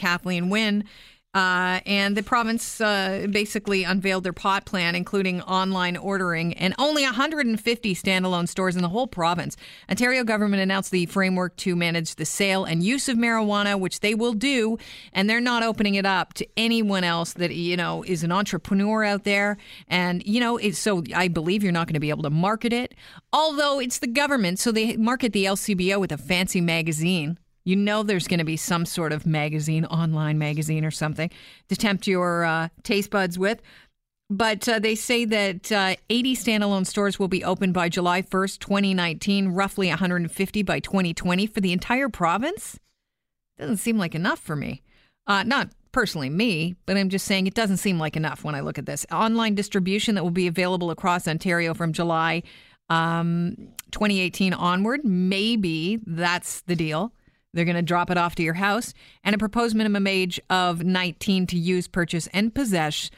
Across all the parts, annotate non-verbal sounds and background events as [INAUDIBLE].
Kathleen Wynne. Uh, and the province uh, basically unveiled their pot plan, including online ordering, and only 150 standalone stores in the whole province. Ontario government announced the framework to manage the sale and use of marijuana, which they will do, and they're not opening it up to anyone else that you know is an entrepreneur out there. And you know, so I believe you're not going to be able to market it, although it's the government, so they market the LCBO with a fancy magazine you know there's going to be some sort of magazine, online magazine or something to tempt your uh, taste buds with. But uh, they say that uh, 80 standalone stores will be open by July 1st, 2019, roughly 150 by 2020 for the entire province. Doesn't seem like enough for me. Uh, not personally me, but I'm just saying it doesn't seem like enough when I look at this. Online distribution that will be available across Ontario from July um, 2018 onward. Maybe that's the deal. They're going to drop it off to your house, and a proposed minimum age of 19 to use, purchase, and possess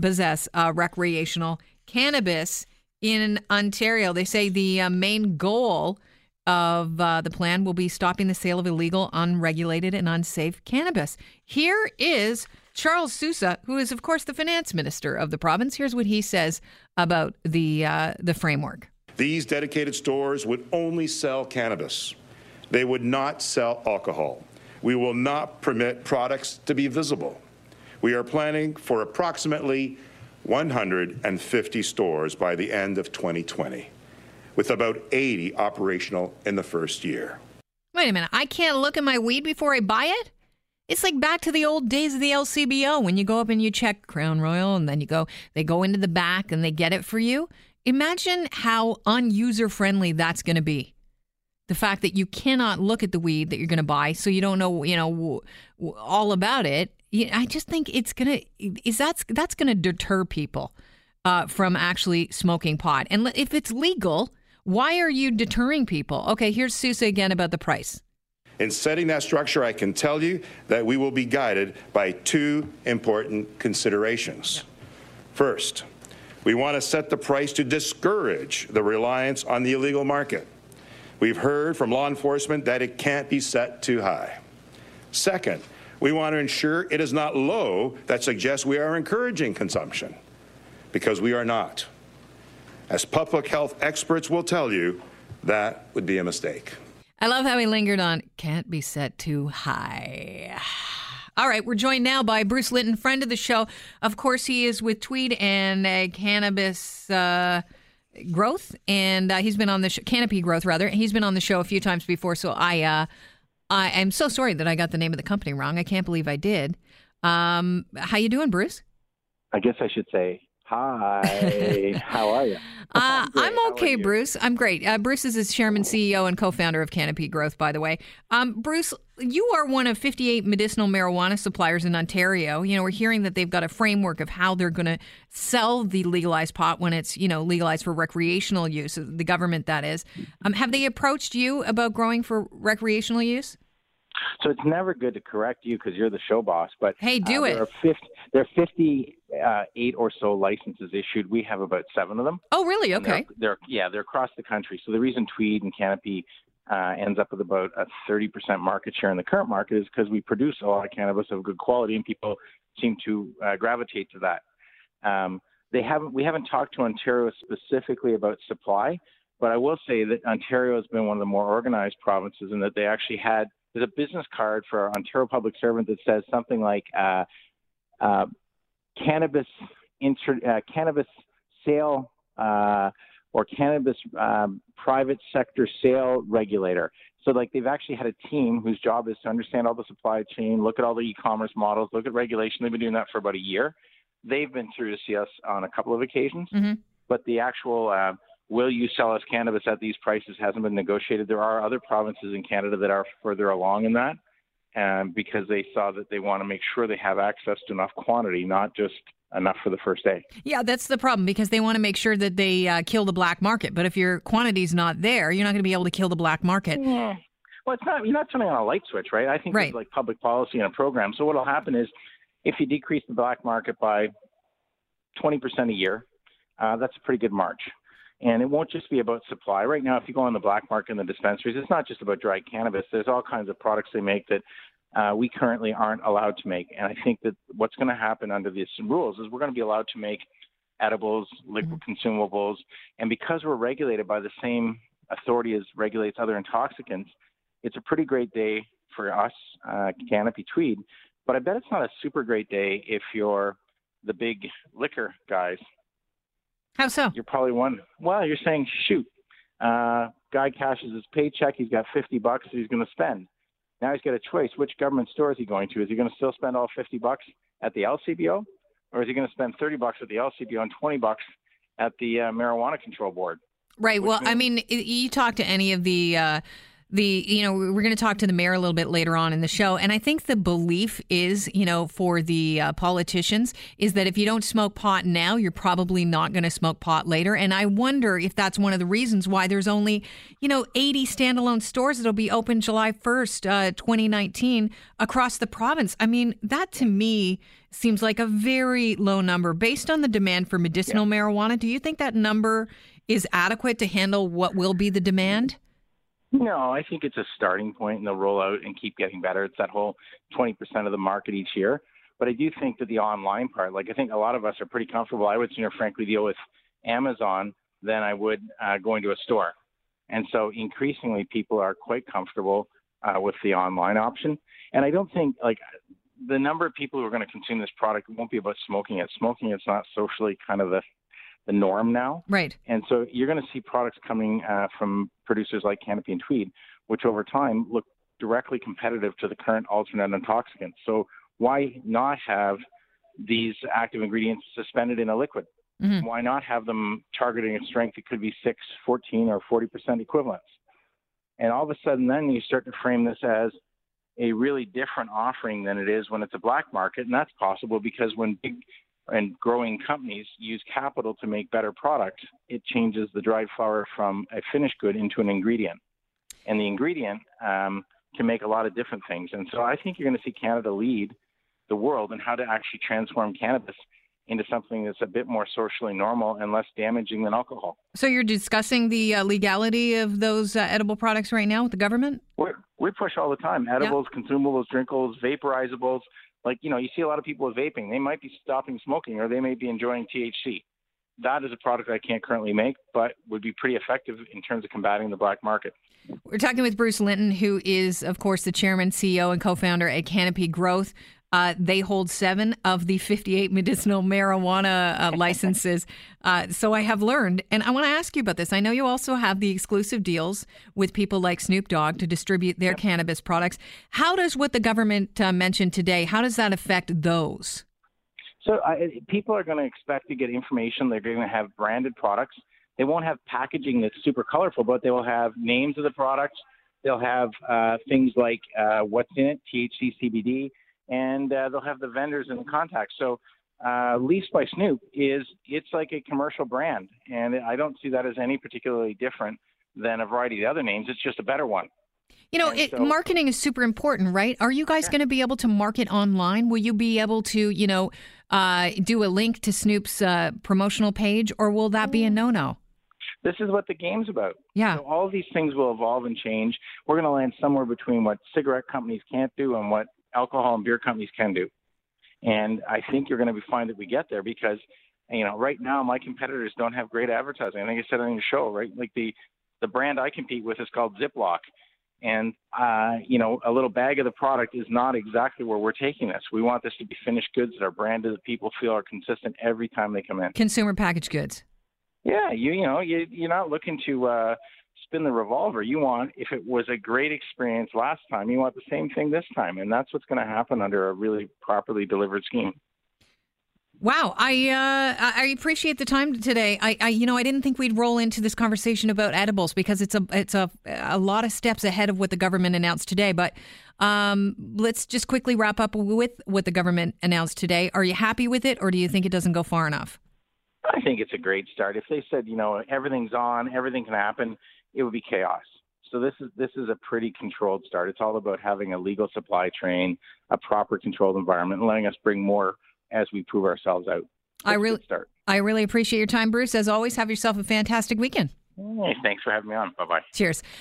possess uh, recreational cannabis in Ontario. They say the uh, main goal of uh, the plan will be stopping the sale of illegal, unregulated, and unsafe cannabis. Here is Charles Sousa, who is, of course, the finance minister of the province. Here's what he says about the uh, the framework. These dedicated stores would only sell cannabis. They would not sell alcohol. We will not permit products to be visible. We are planning for approximately 150 stores by the end of 2020, with about 80 operational in the first year. Wait a minute. I can't look at my weed before I buy it? It's like back to the old days of the LCBO when you go up and you check Crown Royal and then you go, they go into the back and they get it for you. Imagine how unuser friendly that's going to be the fact that you cannot look at the weed that you're going to buy, so you don't know, you know, all about it. I just think it's gonna is that's that's going to deter people uh, from actually smoking pot. And if it's legal, why are you deterring people? Okay, here's Sousa again about the price. In setting that structure, I can tell you that we will be guided by two important considerations. First, we want to set the price to discourage the reliance on the illegal market. We've heard from law enforcement that it can't be set too high. Second, we want to ensure it is not low that suggests we are encouraging consumption, because we are not. As public health experts will tell you, that would be a mistake. I love how he lingered on can't be set too high. [SIGHS] All right, we're joined now by Bruce Linton, friend of the show. Of course, he is with Tweed and uh, Cannabis. Uh, growth, and uh, he's been on the show, Canopy Growth rather. He's been on the show a few times before, so I uh, I am so sorry that I got the name of the company wrong. I can't believe I did. Um, how you doing, Bruce? I guess I should say Hi, [LAUGHS] how are [LAUGHS] you? Uh, I'm okay, Bruce. I'm great. Uh, Bruce is his chairman, CEO, and co-founder of Canopy Growth. By the way, um, Bruce, you are one of 58 medicinal marijuana suppliers in Ontario. You know, we're hearing that they've got a framework of how they're going to sell the legalized pot when it's you know legalized for recreational use. The government, that is. Um, have they approached you about growing for recreational use? So it's never good to correct you because you're the show boss. But hey, do uh, it. There are 50, there are 58 or so licenses issued. We have about seven of them. Oh, really? Okay. They're, they're, yeah, they're across the country. So the reason Tweed and Canopy uh, ends up with about a 30% market share in the current market is because we produce a lot of cannabis of good quality, and people seem to uh, gravitate to that. Um, they haven't. We haven't talked to Ontario specifically about supply, but I will say that Ontario has been one of the more organized provinces in that they actually had there's a business card for our Ontario public servant that says something like uh, uh, cannabis inter, uh, cannabis sale uh, or cannabis um, private sector sale regulator. So like they've actually had a team whose job is to understand all the supply chain, look at all the e-commerce models, look at regulation. They've been doing that for about a year. They've been through to see us on a couple of occasions, mm-hmm. but the actual uh, will you sell us cannabis at these prices hasn't been negotiated. There are other provinces in Canada that are further along in that, and because they saw that they want to make sure they have access to enough quantity, not just enough for the first day. Yeah, that's the problem because they want to make sure that they uh, kill the black market. But if your quantity's not there, you're not going to be able to kill the black market. Yeah. Well, it's not. You're not turning on a light switch, right? I think right. it's like public policy and a program. So what will happen is, if you decrease the black market by 20% a year, uh, that's a pretty good march. And it won't just be about supply. Right now, if you go on the black market in the dispensaries, it's not just about dried cannabis. There's all kinds of products they make that uh, we currently aren't allowed to make. And I think that what's going to happen under these rules is we're going to be allowed to make edibles, liquid mm-hmm. consumables, and because we're regulated by the same authority as regulates other intoxicants, it's a pretty great day for us, uh, Canopy Tweed. But I bet it's not a super great day if you're the big liquor guys. How so? You're probably one. Well, you're saying, shoot, uh, guy cashes his paycheck. He's got 50 bucks he's going to spend. Now he's got a choice. Which government store is he going to? Is he going to still spend all 50 bucks at the LCBO, or is he going to spend 30 bucks at the LCBO and 20 bucks at the uh, Marijuana Control Board? Right. Well, means- I mean, you talk to any of the. Uh, the you know we're going to talk to the mayor a little bit later on in the show and i think the belief is you know for the uh, politicians is that if you don't smoke pot now you're probably not going to smoke pot later and i wonder if that's one of the reasons why there's only you know 80 standalone stores that'll be open july 1st uh, 2019 across the province. I mean that to me seems like a very low number based on the demand for medicinal yeah. marijuana. Do you think that number is adequate to handle what will be the demand no, I think it's a starting point, and they'll roll out and keep getting better. It's that whole 20% of the market each year. But I do think that the online part, like I think a lot of us are pretty comfortable. I would sooner, frankly, deal with Amazon than I would uh, going to a store. And so increasingly, people are quite comfortable uh, with the online option. And I don't think like the number of people who are going to consume this product won't be about smoking it. Smoking it's not socially kind of the the norm now. Right. And so you're going to see products coming uh, from producers like Canopy and Tweed, which over time look directly competitive to the current alternate intoxicants. So why not have these active ingredients suspended in a liquid? Mm-hmm. Why not have them targeting a strength that could be 6, 14, or 40% equivalents? And all of a sudden, then you start to frame this as a really different offering than it is when it's a black market. And that's possible because when big and growing companies use capital to make better products, it changes the dried flower from a finished good into an ingredient. And the ingredient um, can make a lot of different things. And so I think you're going to see Canada lead the world in how to actually transform cannabis into something that's a bit more socially normal and less damaging than alcohol. So you're discussing the uh, legality of those uh, edible products right now with the government? We're, we push all the time edibles, yeah. consumables, drinkables, vaporizables, like, you know, you see a lot of people with vaping. They might be stopping smoking or they may be enjoying THC. That is a product I can't currently make, but would be pretty effective in terms of combating the black market. We're talking with Bruce Linton, who is, of course, the chairman, CEO, and co founder at Canopy Growth. Uh, they hold seven of the 58 medicinal marijuana uh, [LAUGHS] licenses. Uh, so I have learned, and I want to ask you about this. I know you also have the exclusive deals with people like Snoop Dogg to distribute their yep. cannabis products. How does what the government uh, mentioned today? How does that affect those? So people are going to expect to get information. They're going to have branded products. They won't have packaging that's super colorful, but they will have names of the products. They'll have uh, things like uh, what's in it, THC, CBD and uh, they'll have the vendors and the contacts. So uh, Leafs by Snoop is it's like a commercial brand, and I don't see that as any particularly different than a variety of the other names. It's just a better one. You know, it, so, marketing is super important, right? Are you guys yeah. going to be able to market online? Will you be able to, you know, uh, do a link to Snoop's uh, promotional page, or will that be a no-no? This is what the game's about. Yeah. So all of these things will evolve and change. We're going to land somewhere between what cigarette companies can't do and what alcohol and beer companies can do. And I think you're going to be fine that we get there because, you know, right now my competitors don't have great advertising. I think I said on your show, right? Like the the brand I compete with is called Ziploc, and uh, you know, a little bag of the product is not exactly where we're taking this. We want this to be finished goods that are branded that people feel are consistent every time they come in. Consumer packaged goods. Yeah, you you know you you're not looking to uh, spin the revolver. You want, if it was a great experience last time, you want the same thing this time. And that's what's going to happen under a really properly delivered scheme. Wow, I uh, I appreciate the time today. I, I, you know I didn't think we'd roll into this conversation about edibles because it's a it's a a lot of steps ahead of what the government announced today. But um, let's just quickly wrap up with what the government announced today. Are you happy with it, or do you think it doesn't go far enough? I think it's a great start. If they said you know everything's on, everything can happen, it would be chaos. So this is this is a pretty controlled start. It's all about having a legal supply chain, a proper controlled environment, and letting us bring more as we prove ourselves out. That's I really start. I really appreciate your time, Bruce. As always, have yourself a fantastic weekend. Hey, thanks for having me on. Bye bye. Cheers.